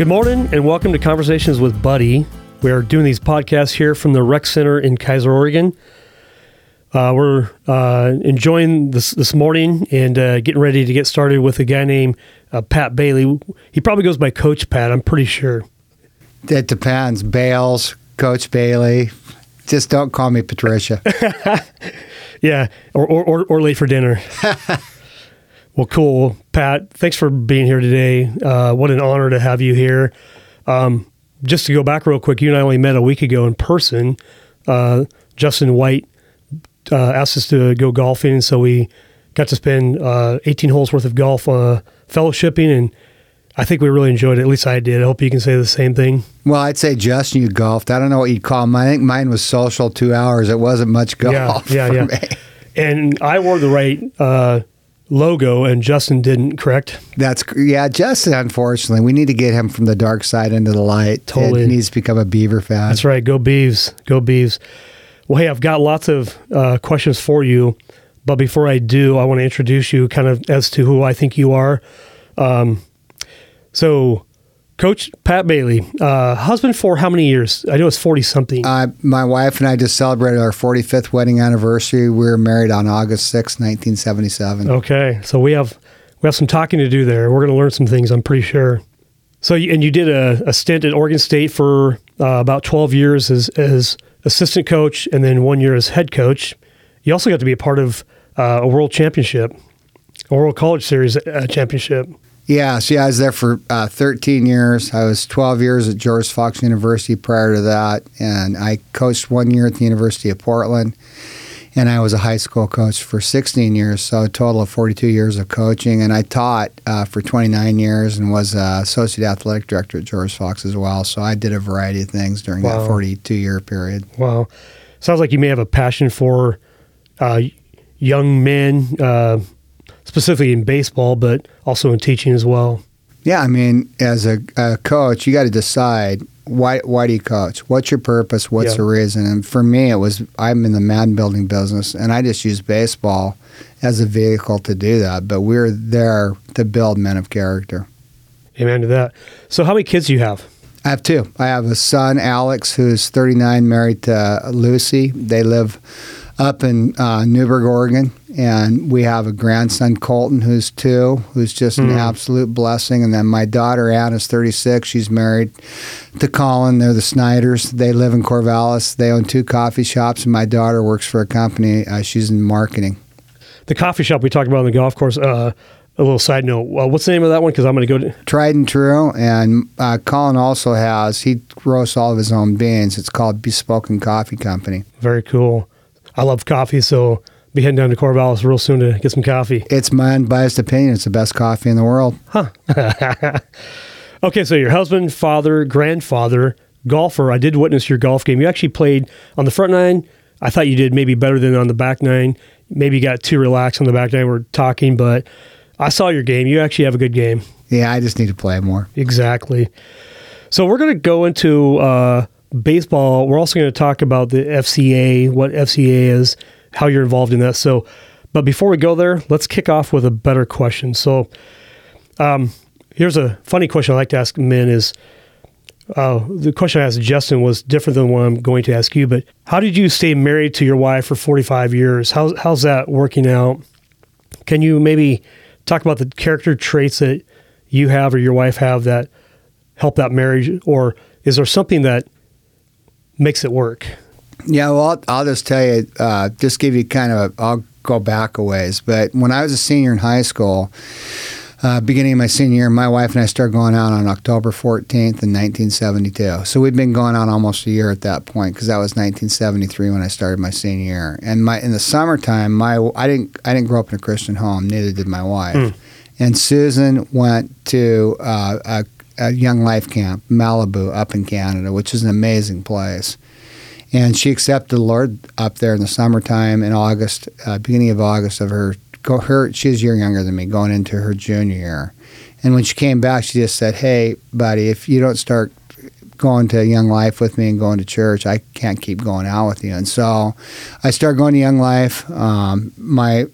Good morning and welcome to Conversations with Buddy. We are doing these podcasts here from the Rec Center in Keizer, Oregon. Uh, we're uh, enjoying this this morning and uh, getting ready to get started with a guy named uh, Pat Bailey. He probably goes by Coach Pat, I'm pretty sure. It depends. Bales, Coach Bailey. Just don't call me Patricia. Yeah, or, or, or, or late for dinner. well, cool. Pat, thanks for being here today. Uh, what an honor to have you here. Um, just to go back real quick, you and I only met a week ago in person. Uh, Justin White uh, asked us to go golfing, so we got to spend uh, 18 holes worth of golf uh, fellowshipping, and I think we really enjoyed it. At least I did. I hope you can say the same thing. well, I'd say Justin, you golfed. I don't know what you'd call mine. I think mine was social two hours. It wasn't much golf. Yeah, yeah, for yeah. me. And I wore the right uh, logo, and Justin didn't. Correct? That's yeah, Justin. Unfortunately, we need to get him from the dark side into the light. Totally. It needs to become a Beaver fan. That's right. Go Beavs. Go Beavs. Well, hey, I've got lots of uh, questions for you, but before I do, I want to introduce you kind of as to who I think you are. Um, so, Coach Pat Bailey, uh, husband for how many years? I know it's forty something. Uh, my wife and I just celebrated our 45th wedding anniversary. We were married on August 6, 1977. Okay, so we have we have some talking to do there. We're going to learn some things. I'm pretty sure. So, and you did a, a stint at Oregon State for uh, about 12 years as as assistant coach, and then one year as head coach. You also got to be a part of uh, a world championship, a World College Series uh, championship. Yeah, yeah, I was there for uh, 13 years. I was 12 years at George Fox University prior to that, and I coached one year at the University of Portland. And I was a high school coach for 16 years, so a total of 42 years of coaching. And I taught uh, for 29 years and was uh, associate athletic director at George Fox as well. So I did a variety of things during Wow. that 42 year period. Wow, sounds like you may have a passion for uh, young men, uh, specifically in baseball, but also in teaching as well. Yeah, I mean, as a, a coach, you got to decide why why do you coach? What's your purpose? What's Yeah. the reason? And for me, it was I'm in the man building business, and I just use baseball as a vehicle to do that. But we're there to build men of character. Amen to that. So, how many kids do you have? I have two. I have a son, Alex, who's 39, married to Lucy. They live up in uh, Newberg, Oregon. And we have a grandson, Colton, who's two, who's just an Hmm. absolute blessing. And then my daughter, Ann, is 36. She's married to Colin. They're the Snyders. They live in Corvallis. They own two coffee shops. And my daughter works for a company. Uh, she's in marketing. The coffee shop we talked about on the golf course. Uh, a little side note. Well, what's the name of that one? Because I'm going to go to. Tried and true. And uh, Colin also has, he roasts all of his own beans. It's called Bespoken Coffee Company. Very cool. I love coffee, so be heading down to Corvallis real soon to get some coffee. It's my unbiased opinion. It's the best coffee in the world. Huh. okay, so your husband, father, grandfather, golfer. I did witness your golf game. You actually played on the front nine. I thought you did maybe better than on the back nine. Maybe you got too relaxed on the back nine. We're talking, but I saw your game. You actually have a good game. Yeah, I just need to play more. Exactly. So we're going to go into uh, baseball. We're also going to talk about the FCA, what FCA is, how you're involved in that. So, but before we go there, let's kick off with a better question. So, um, here's a funny question I like to ask men: is uh, the question I asked Justin was different than what I'm going to ask you. But how did you stay married to your wife for 45 years? How's how's that working out? Can you maybe talk about the character traits that you have or your wife have that help that marriage, or is there something that makes it work? Yeah, well, I'll, I'll just tell you, uh, just give you kind of, a, I'll go back a ways. But when I was a senior in high school, uh, beginning of my senior year, my wife and I started going out on October 14th in 1972. So we'd been going out almost a year at that point because that was 1973 when I started my senior year. And my in the summertime, my I didn't I didn't grow up in a Christian home. Neither did my wife. And Susan went to uh, a, a young life camp, Malibu, up in Canada, which is an amazing place. And she accepted the Lord up there in the summertime in August, uh, beginning of August of her. Her. She's a year younger than me, going into her junior year. And when she came back, she just said, "Hey, buddy, if you don't start going to Young Life with me and going to church, I can't keep going out with you." And so, I started going to Young Life. Um, my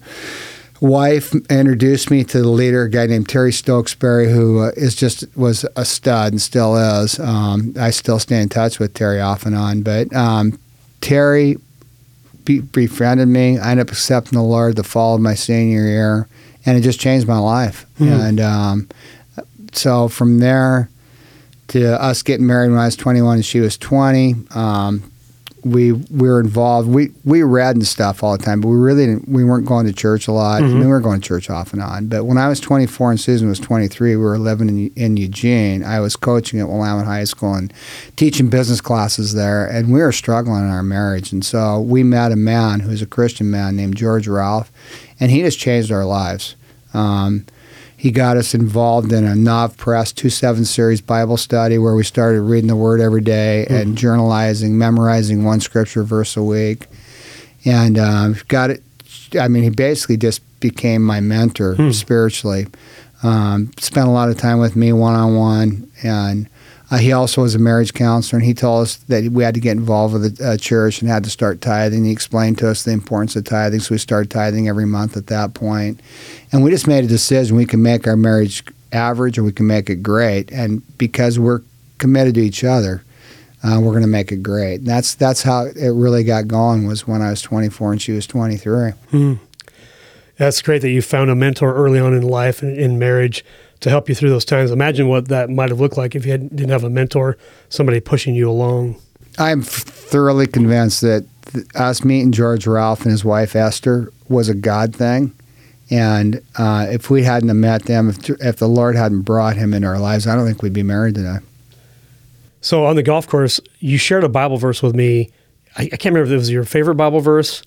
wife introduced me to the leader, a guy named Terry Stokesbury, who uh, is just was a stud and still is. Um, I still stay in touch with Terry off and on, but um, Terry be, befriended me. I ended up accepting the Lord the fall of my senior year, and it just changed my life. Hmm. And um, so from there to us getting married when I was 21 and she was 20. Um, we we were involved. We we read and stuff all the time, but we really didn't, we weren't going to church a lot. I mean, we were going to church off and on. But when I was 24 and Susan was 23, we were living in, in Eugene. I was coaching at Willamette High School and teaching business classes there, and we were struggling in our marriage. And so we met a man who's a Christian man named George Ralph, and he just changed our lives. Um, he got us involved in a Nav Press 2 7 series Bible study where we started reading the Word every day and journalizing, memorizing one scripture verse a week. And um, got it. I mean, he basically just became my mentor Hmm. spiritually. Um, spent a lot of time with me one on one. And uh, he also was a marriage counselor, and he told us that we had to get involved with the uh, church and had to start tithing. He explained to us the importance of tithing, so we started tithing every month at that point. And we just made a decision we can make our marriage average or we can make it great. And because we're committed to each other, uh, we're going to make it great. And that's that's how it really got going. Was when I was 24 and she was 23. Hmm. That's great that you found a mentor early on in life in marriage to help you through those times. Imagine what that might have looked like if you had, didn't have a mentor, somebody pushing you along. I'm thoroughly convinced that th- us meeting George Ralph and his wife Esther was a God thing. And uh, if we hadn't met them, if, if the Lord hadn't brought him into our lives, I don't think we'd be married today. So on the golf course, you shared a Bible verse with me. I, I can't remember if it was your favorite Bible verse.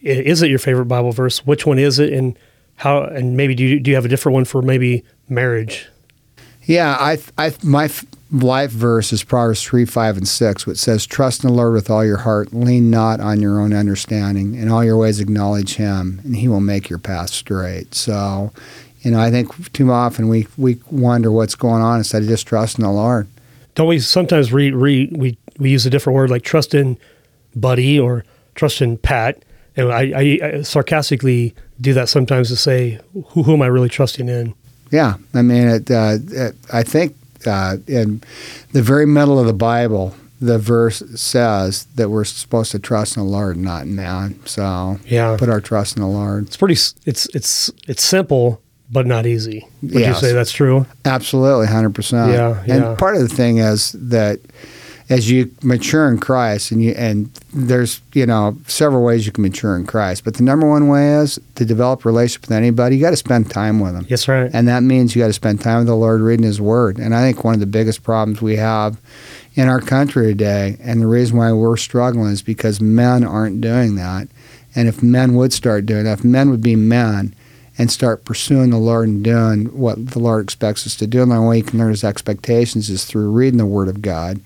Is it your favorite Bible verse? Which one is it, and how? And maybe do you, do you have a different one for maybe marriage? Yeah, I, I, my life verse is Proverbs 3, 5, and 6, which says, Trust in the Lord with all your heart, lean not on your own understanding, in all your ways acknowledge him, and he will make your path straight. So, you know, I think too often we, we wonder what's going on instead of just trusting the Lord. Don't we sometimes re, re we we use a different word like trust in buddy or trust in Pat, and I, I, I sarcastically do that sometimes to say who who am I really trusting in? Yeah, I mean, it, uh, it, I think uh, in the very middle of the Bible, the verse says that we're supposed to trust in the Lord, not in man. So Yeah, put our trust in the Lord. it's pretty. It's it's it's simple but not easy. Would Yes. you say that's true? Absolutely, hundred percent. Yeah, yeah. And part of the thing is that as you mature in Christ, and you and there's you know several ways you can mature in Christ, but the number one way is to develop a relationship with anybody. You got to spend time with them. Yes, right. And that means you got to spend time with the Lord reading His Word. And I think one of the biggest problems we have in our country today, and the reason why we're struggling is because men aren't doing that. And if men would start doing that, if men would be men and start pursuing the Lord and doing what the Lord expects us to do, and the only way you can learn His expectations is through reading the Word of God,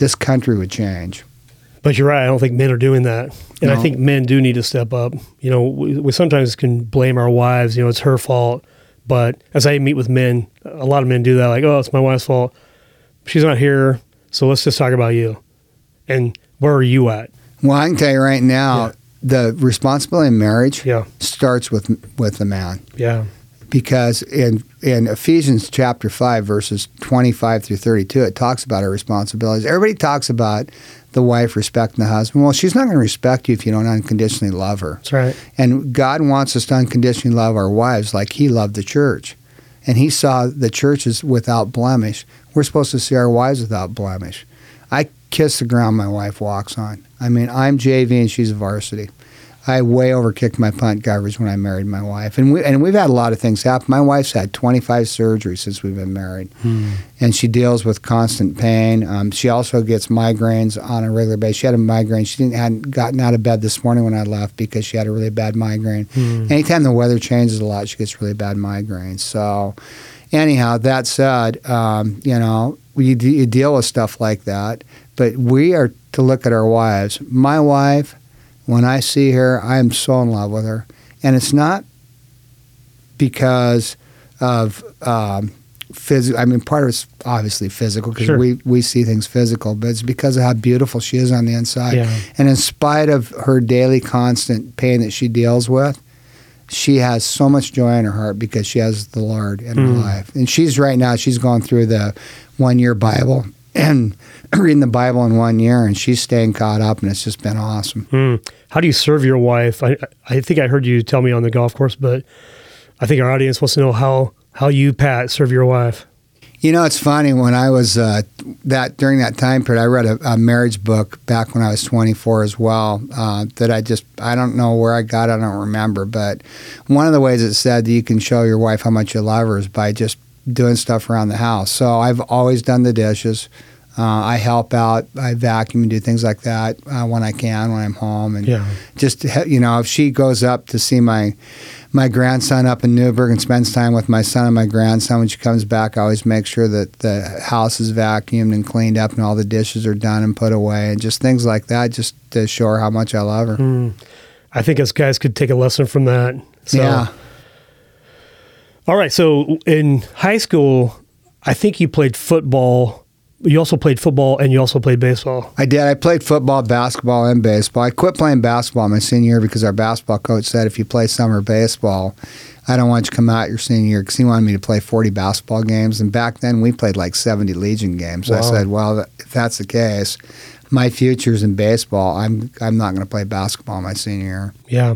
this country would change. But you're right. I don't think men are doing that, and I think men do need to step up. You know, we, we sometimes can blame our wives. You know, it's her fault. But as I meet with men, a lot of men do that. Like, oh, it's my wife's fault. She's not here, so let's just talk about you. And where are you at? Well, I can tell you right now, Yeah. the responsibility in marriage Yeah, starts with with the man. yeah, because in in Ephesians chapter 5 verses 25 through 32 it talks about our responsibilities. Everybody talks about the wife respecting the husband. Well, she's not going to respect you if you don't unconditionally love her. that's right. And God wants us to unconditionally love our wives like he loved the church. And he saw the church as without blemish. We're supposed to see our wives without blemish. I kiss the ground my wife walks on. I mean, I'm JV and she's a varsity. I way overkicked my punt coverage when I married my wife, and we and we've had a lot of things happen. My wife's had 25 surgeries since we've been married, and she deals with constant pain. Um, she also gets migraines on a regular basis. She had a migraine. She didn't hadn't gotten out of bed this morning when I left because she had a really bad migraine. Anytime the weather changes a lot, she gets really bad migraines. So, anyhow, that said, um, you know, you, you deal with stuff like that, but we are to look at our wives. My wife, when I see her, I am so in love with her, and it's not because of um, physical. I mean, part of it's obviously physical because Sure. we we see things physical, but it's because of how beautiful she is on the inside. Yeah. And in spite of her daily constant pain that she deals with, she has so much joy in her heart because she has the Lord in her Mm. life. And she's right now, she's going through the one year Bible and reading the Bible in one year, and she's staying caught up, and it's just been awesome. Hmm. How do you serve your wife? I I think I heard you tell me on the golf course, but I think our audience wants to know how how you Pat serve your wife. You know, it's funny when I was uh, that during that time period, I read a, a marriage book back when I was 24 as well. Uh, that I just I don't know where I got it, I don't remember, but one of the ways it said that you can show your wife how much you love her is by just doing stuff around the house. So I've always done the dishes. Uh, I help out. I vacuum and do things like that uh, when I can when I'm home, and Yeah. just you know if she goes up to see my my grandson up in Newberg and spends time with my son and my grandson when she comes back I always make sure that the house is vacuumed and cleaned up and all the dishes are done and put away and just things like that just to show her how much I love her Hmm. I think us guys could take a lesson from that. So, yeah All right. So in high school, I think you played football. You also played football and you also played baseball. I did I played football basketball and baseball I quit playing basketball my senior year because our basketball coach said if you play summer baseball I don't want you to come out your senior year because he wanted me to play 40 basketball games and back then we played like 70 Legion games so I said well if that's the case my future's in baseball. I'm I'm not going to play basketball my senior year. Yeah.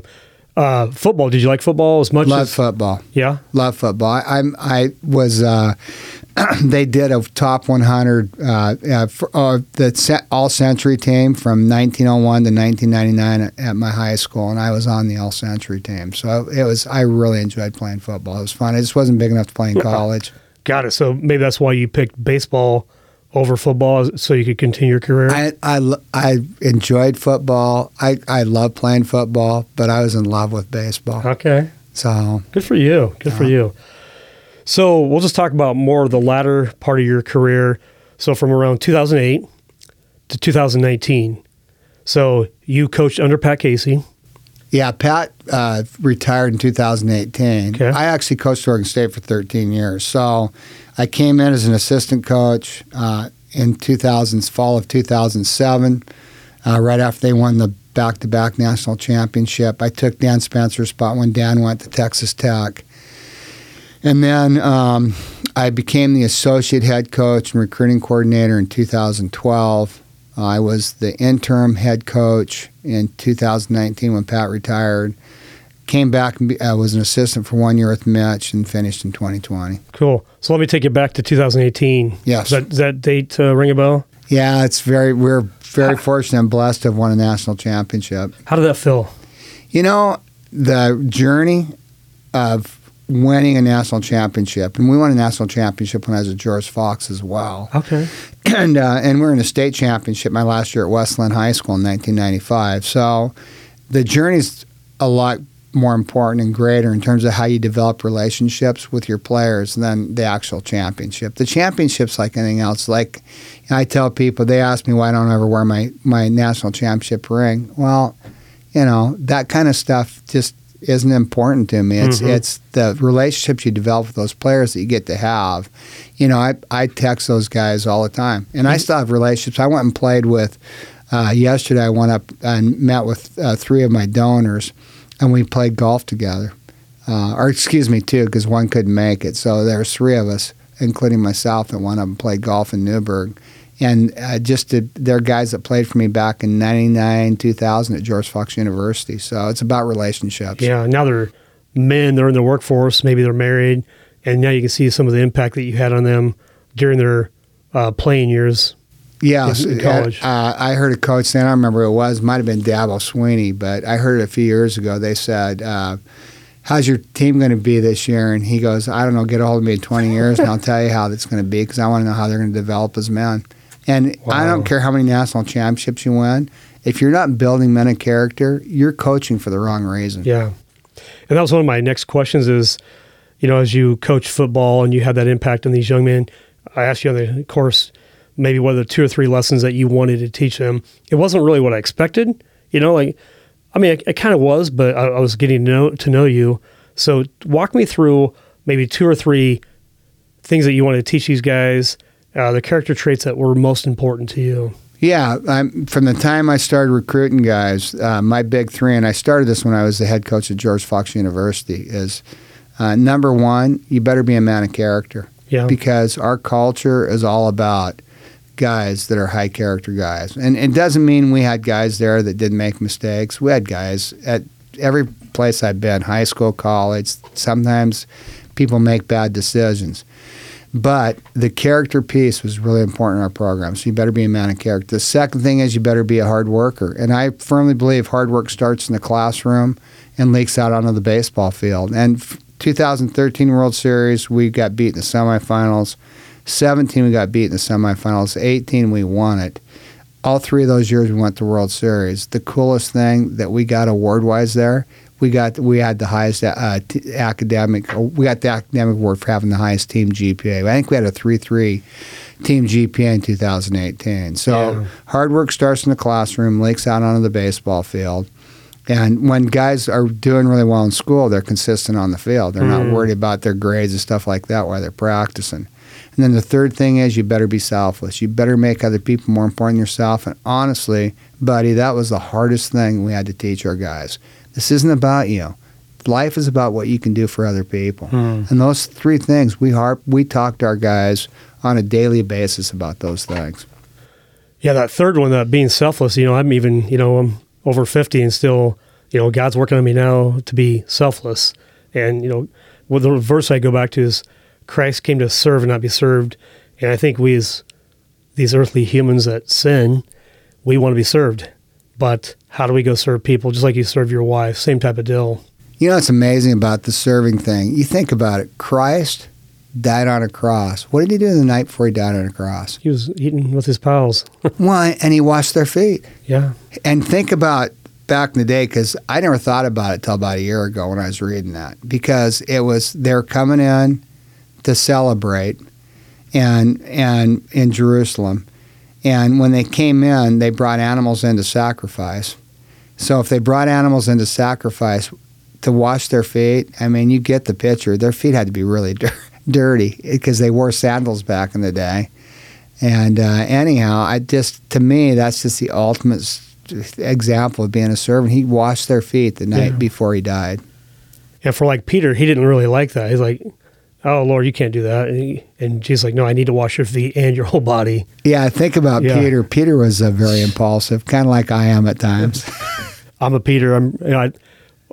Uh, football. Did you like football as much Love as? football. Yeah. Love football. I, I'm I was. Uh, they did a top 100 uh, uh, for, uh, the all century team from 1901 to 1999 at, at my high school, and I was on the all century team. So it was. I really enjoyed playing football. It was fun. I just wasn't big enough to play in college. Got it. So maybe that's why you picked baseball over football so you could continue your career. I, I, I enjoyed football. I, I love playing football, but I was in love with baseball. okay. So Good for you. Good for you. So we'll just talk about more of the latter part of your career. So from around 2008 to 2019. So you coached under Pat Casey. Yeah, Pat uh, retired in 2018. Okay. I actually coached Oregon State for 13 years. So I came in as an assistant coach uh, in 2000, fall of 2007, uh, right after they won the back-to-back national championship. I took Dan Spencer's spot when Dan went to Texas Tech. And then um, I became the associate head coach and recruiting coordinator in 2012. I was the interim head coach in 2019 when Pat retired. Came back and be, I was an assistant for one year with Mitch and finished in 2020. Cool. So let me take you back to 2018. Yes. Does that, does that date uh, ring a bell? Yeah, it's very we're very fortunate and blessed to have won a national championship. How did that feel? You know, the journey of winning a national championship, and we won a national championship when I was at George Fox as well. Okay. and uh, and we're in a state championship my last year at Westland High School in 1995. So the journey's a lot more important and greater in terms of how you develop relationships with your players than the actual championship. The championship's like anything else. Like I tell people, they ask me why I don't ever wear my my national championship ring. Well, you know that kind of stuff just isn't important to me. It's Mhm. it's the relationships you develop with those players that you get to have. You know, I I text those guys all the time, and I still have relationships. I went and played with. Uh, yesterday, I went up and met with uh, three of my donors, and we played golf together. Uh, or excuse me, two, because one couldn't make it. So there was three of us, including myself, that went up and played golf in Newberg. And uh, just to, they're guys that played for me back in '99, 2000 at George Fox University. So it's about relationships. Yeah. Now they're men, they're in the workforce, maybe they're married, and now you can see some of the impact that you had on them during their uh, playing years. Yeah, in- in college. Uh, I heard a coach saying, I don't remember who it was, might have been Dabo Swinney, but I heard it a few years ago. They said, uh, How's your team going to be this year? And he goes, I don't know, get a hold of me in 20 years and I'll tell you how that's going to be because I want to know how they're going to develop as men. And I don't care how many national championships you win. If you're not building men of character, you're coaching for the wrong reason. Yeah. And that was one of my next questions is, you know, as you coach football and you have that impact on these young men, I asked you on the course maybe what are the two or three lessons that you wanted to teach them. It wasn't really what I expected, you know, like, I mean, it, it kind of was, but I, I was getting to know, to know you. So walk me through maybe two or three things that you wanted to teach these guys, uh, the character traits that were most important to you. Yeah, I'm, from the time I started recruiting guys, uh, my big three, and I started this when I was the head coach at George Fox University, is uh, number one, you better be a man of character. Yeah. Because our culture is all about guys that are high character guys. And it doesn't mean we had guys there that didn't make mistakes. We had guys at every place I've been, high school, college, sometimes people make bad decisions. But the character piece was really important in our program. So you better be a man of character. The second thing is you better be a hard worker. And I firmly believe hard work starts in the classroom and leaks out onto the baseball field. And 2013 World Series, we got beat in the semifinals. 17, we got beat in the semifinals. 18, we won it. All three of those years, we went to World Series. The coolest thing that we got award wise there, we got we had the highest uh, t- academic. We got the academic award for having the highest team GPA. I think we had a three three team GPA in 2018. So Yeah. hard work starts in the classroom, leaks out onto the baseball field. And when guys are doing really well in school, they're consistent on the field. They're not Mm. worried about their grades and stuff like that while they're practicing. And then the third thing is you better be selfless. You better make other people more important than yourself. And honestly, buddy, that was the hardest thing we had to teach our guys. This isn't about you. Life is about what you can do for other people. Hmm. And those three things, we harp, we talk to our guys on a daily basis about those things. Yeah, that third one, that being selfless, you know, I'm even, you know, I'm over 50 and still, you know, God's working on me now to be selfless. And, you know, well, the verse I go back to is Christ came to serve and not be served. And I think we, as these earthly humans that sin, we want to be served. But how do we go serve people? Just like you serve your wife, same type of deal. You know what's amazing about the serving thing? You think about it. Christ died on a cross. What did he do the night before he died on a cross? He was eating with his pals. Why? And he washed their feet. yeah. And think about back in the day, because I never thought about it till about a year ago when I was reading that, because it was they're coming in to celebrate, and and in Jerusalem, and when they came in, they brought animals into sacrifice. So if they brought animals into sacrifice to wash their feet, I mean, you get the picture. Their feet had to be really dir- dirty because they wore sandals back in the day. And uh, anyhow, I just to me that's just the ultimate example of being a servant. He washed their feet the night Yeah. before he died. And for like Peter, he didn't really like that. He's like, "Oh Lord, you can't do that." And, he, and Jesus like, "No, I need to wash your feet and your whole body." Yeah, I think about Yeah. Peter. Peter was uh, very impulsive, kind of like I am at times. I'm a Peter. I'm, you know, I,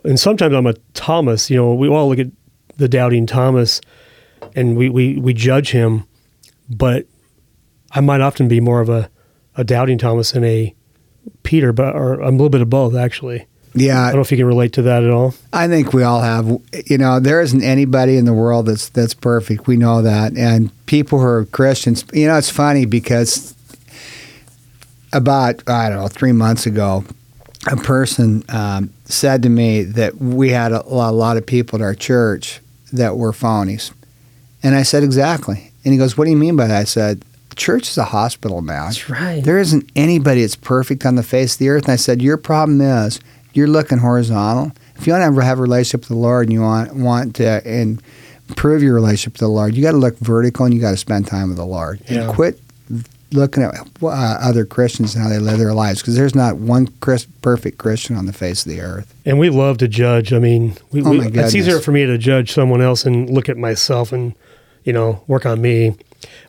and sometimes I'm a Thomas. You know, we all look at the doubting Thomas, and we we we judge him, but I might often be more of a a doubting Thomas than a Peter, but or I'm a little bit of both actually. I don't know if you can relate to that at all. I think we all have. You know, there isn't anybody in the world that's that's perfect. We know that, and people who are Christians. You know, it's funny because about I don't know three months ago, a person um, said to me that we had a, a lot of people at our church that were phonies, and I said exactly. And he goes, "What do you mean by that?" I said, "Church is a hospital, man. That's right. There isn't anybody that's perfect on the face of the earth." And I said, "Your problem is you're looking horizontal. If you want to have a relationship with the Lord and you want want to and improve your relationship with the Lord, you got to look vertical and you got to spend time with the Lord Yeah. and quit looking at uh, other Christians and how they live their lives because there's not one Chris, perfect Christian on the face of the earth. And we love to judge. I mean, we, Oh, we, it's easier for me to judge someone else and look at myself and, you know, work on me.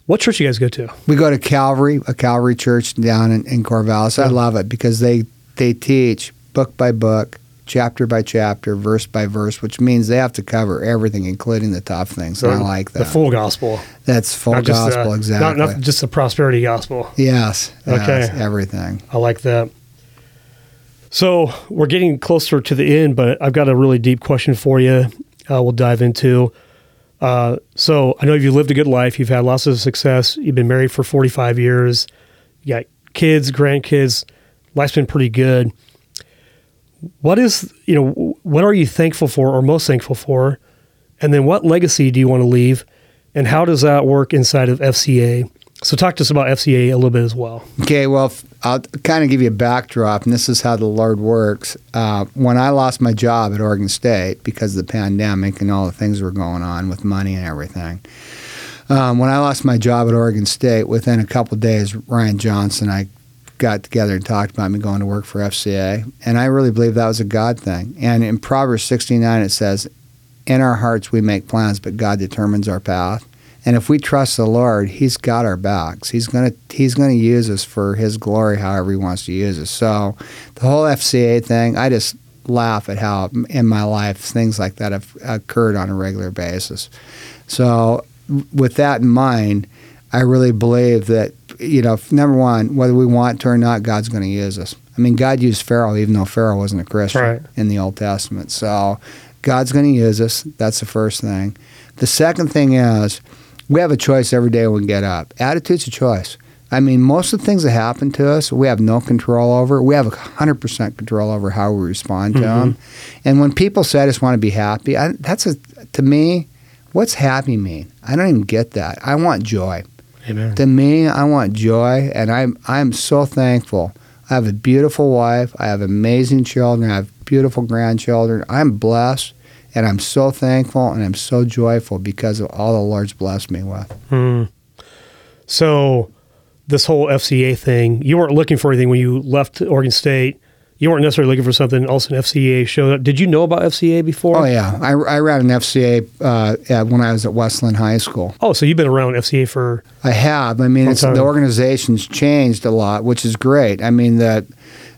What church you guys go to? We go to Calvary, a Calvary church down in, in Corvallis. I love it because they they teach book by book, chapter by chapter, verse by verse, which means they have to cover everything, including the tough things. And I like that. The full gospel. That's full Not just, gospel, uh, exactly. Not, not just the prosperity gospel. yes. Okay. yes, everything. I like that. So we're getting closer to the end, but I've got a really deep question for you. Uh, we'll dive into. Uh, so I know you've lived a good life. You've had lots of success. You've been married for 45 years. You got kids, grandkids. Life's been pretty good. What is you know what are you thankful for or most thankful for, and then what legacy do you want to leave, and how does that work inside of FCA? So talk to us about FCA a little bit as well. Okay, well, i'll kind of give you a backdrop, and this is how the Lord works. Uh, when I lost my job at Oregon State because of the pandemic and all the things were going on with money and everything, um, when I lost my job at Oregon State, within a couple days, Ryan Johnson, I got together and talked about me going to work for FCA, and I really believe that was a God thing. And in Proverbs 69, it says, "In our hearts we make plans, but God determines our path." And if we trust the Lord, He's got our backs. He's gonna He's gonna use us for His glory, however He wants to use us. So, the whole FCA thing, I just laugh at how in my life things like that have occurred on a regular basis. So, with that in mind, I really believe that you know, number one, whether we want to or not, God's going to use us. I mean, God used Pharaoh even though Pharaoh wasn't a Christian Right. in the Old Testament. So, God's going to use us. That's the first thing. The second thing is we have a choice every day when we get up. Attitude's a choice. I mean, most of the things that happen to us, we have no control over. We have 100% control over how we respond to Mhm. them. And when people say, I just want to be happy, I, that's a, to me, what's happy mean? I don't even get that. I want joy. Amen. To me, I want joy, and I'm I'm so thankful. I have a beautiful wife. I have amazing children. I have beautiful grandchildren. I'm blessed, and I'm so thankful, and I'm so joyful because of all the Lord's blessed me with. Hmm. So, this whole FCA thing, you weren't looking for anything when you left Oregon State. You weren't necessarily looking for something. Also, an FCA showed up. Did you know about FCA before? Oh yeah, I, I ran an FCA uh, at, when I was at Westland High School. Oh, so you've been around FCA for I have. I mean, it's the organization's changed a lot, which is great. I mean, the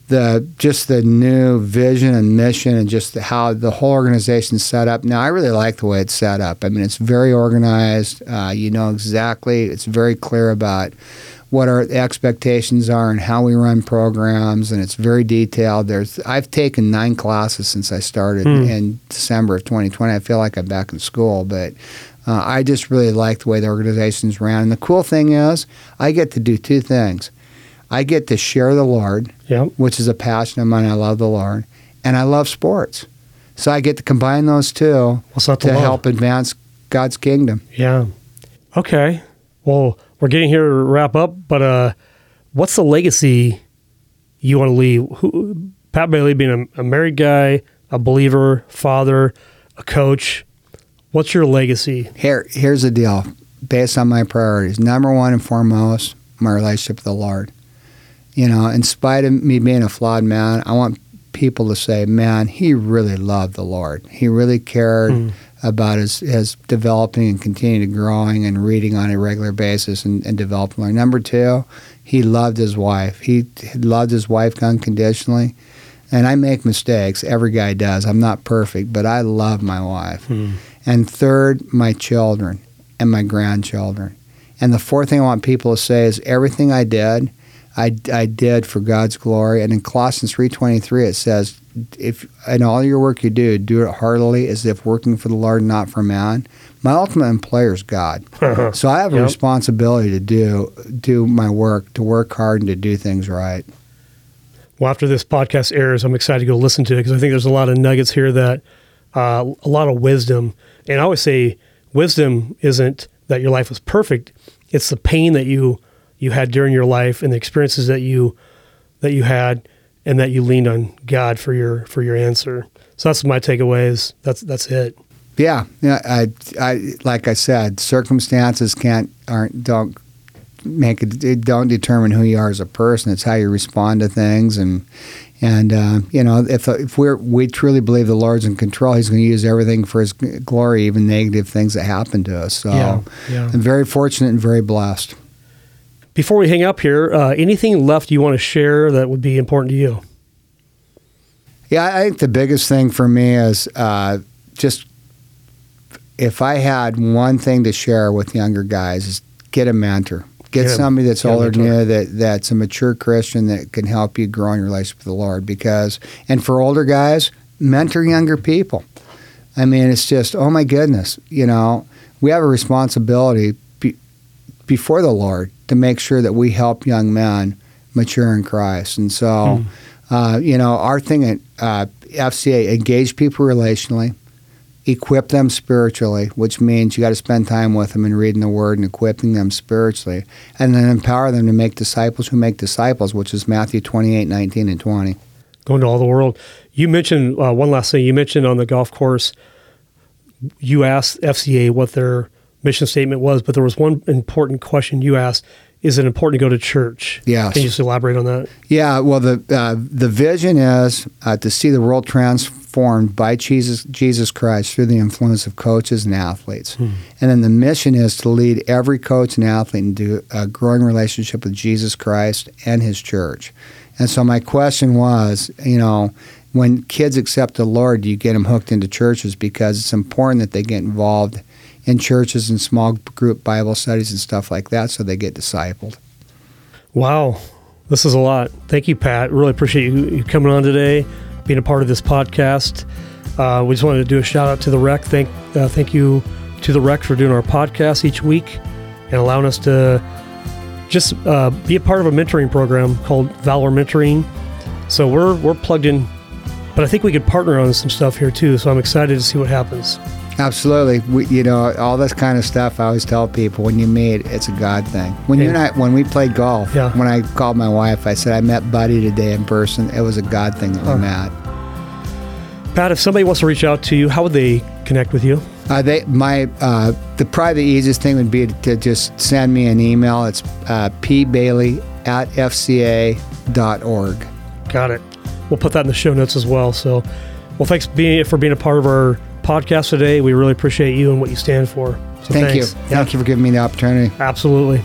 the just the new vision and mission, and just how the whole organization's set up. Now, I really like the way it's set up. I mean, it's very organized. Uh, you know exactly. It's very clear about what our expectations are and how we run programs, and it's very detailed. There's I've taken nine classes since I started Hmm. in December of 2020. I feel like I'm back in school, but uh, I just really like the way the organization's ran. And the cool thing is, I get to do two things. I get to share the Lord, yeah. which is a passion of mine. I love the Lord, and I love sports. So I get to combine those two to, to love? help advance God's kingdom. Yeah. Okay. Well, we're getting here to wrap up, but uh, what's the legacy you want to leave? Who, Pat Bailey being a, a married guy, a believer, father, a coach. What's your legacy? Here, here's the deal. Based on my priorities, number one and foremost, my relationship with the Lord. You know, in spite of me being a flawed man, I want people to say, "Man, he really loved the Lord. He really cared." Mm. About his, his developing and continuing to growing and reading on a regular basis and, and developing. Number two, he loved his wife. He loved his wife unconditionally. And I make mistakes. Every guy does. I'm not perfect, but I love my wife. Hmm. And third, my children and my grandchildren. And the fourth thing I want people to say is everything I did, I, I did for God's glory. And in Colossians 3.23, it says, if in all your work you do, do it heartily as if working for the Lord, not for man. My ultimate employer is God. So I have a Yep. responsibility to do do my work, to work hard and to do things right. Well, after this podcast airs, I'm excited to go listen to it because I think there's a lot of nuggets here that uh, a lot of wisdom. And I always say wisdom isn't that your life was perfect; it's the pain that you you had during your life and the experiences that you that you had, and that you leaned on God for your for your answer. So that's my takeaways. That's that's it. Yeah, yeah. I, I, like I said, circumstances can't aren't don't make it don't determine who you are as a person. It's how you respond to things, and and uh, you know if if we're we truly believe the Lord's in control, He's going to use everything for His glory, even negative things that happen to us. So Yeah, yeah. I'm very fortunate and very blessed. Before we hang up here, uh, anything left you want to share that would be important to you? Yeah, I think the biggest thing for me is uh, just if I had one thing to share with younger guys is get a mentor. Get a- somebody that's a older than you that that's a mature Christian that can help you grow in your relationship with the Lord. Because and for older guys, mentor younger people. I mean, it's just oh my goodness, you know, we have a responsibility before the Lord to make sure that we help young men mature in Christ. And so, uh, you know, our thing at uh, FCA engage people relationally, equip them spiritually, which means you got to spend time with them and reading the Word and equipping them spiritually, and then empower them to make disciples who make disciples, which is Matthew 28, 19, and 20. going to all the world. You mentioned uh, one last thing. You mentioned on the golf course, you asked FCA what their mission statement was, but there was one important question you asked is it important to go to church? Yes. Can you just elaborate on that? Yeah, well, the uh, the vision is uh, to see the world transformed by Jesus Jesus Christ through the influence of coaches and athletes, and then the mission is to lead every coach and athlete into a growing relationship with Jesus Christ and His church. And so my question was, you know, when kids accept the Lord, do you get them hooked into churches because it's important that they get involved in churches and small group Bible studies and stuff like that, so they get discipled. Wow, this is a lot. Thank you, Pat. Really appreciate you, coming on today, being a part of this podcast. Uh, we just wanted to do a shout out to the Rec. Thank, uh, thank you to the Rec for doing our podcast each week and allowing us to just uh, be a part of a mentoring program called Valor Mentoring. So we're we're plugged in, but I think we could partner on some stuff here too. So I'm excited to see what happens. Absolutely. We, you know, all this kind of stuff. I always tell people when you meet, it's a God thing. When you and I, when we played golf, Yeah. when I called my wife, I said I met Buddy today in person. It was a God thing that we Oh. met. Pat, if somebody wants to reach out to you, how would they connect with you? Uh, they, my, uh, the probably the easiest thing would be to just send me an email. It's uh, pbailey at fca.org. Got it. We'll put that in the show notes as well. So, well, thanks being, for being a part of our podcast today. We really appreciate you and what you stand for. So Thank thanks. you. Thank you for giving me the opportunity. Absolutely.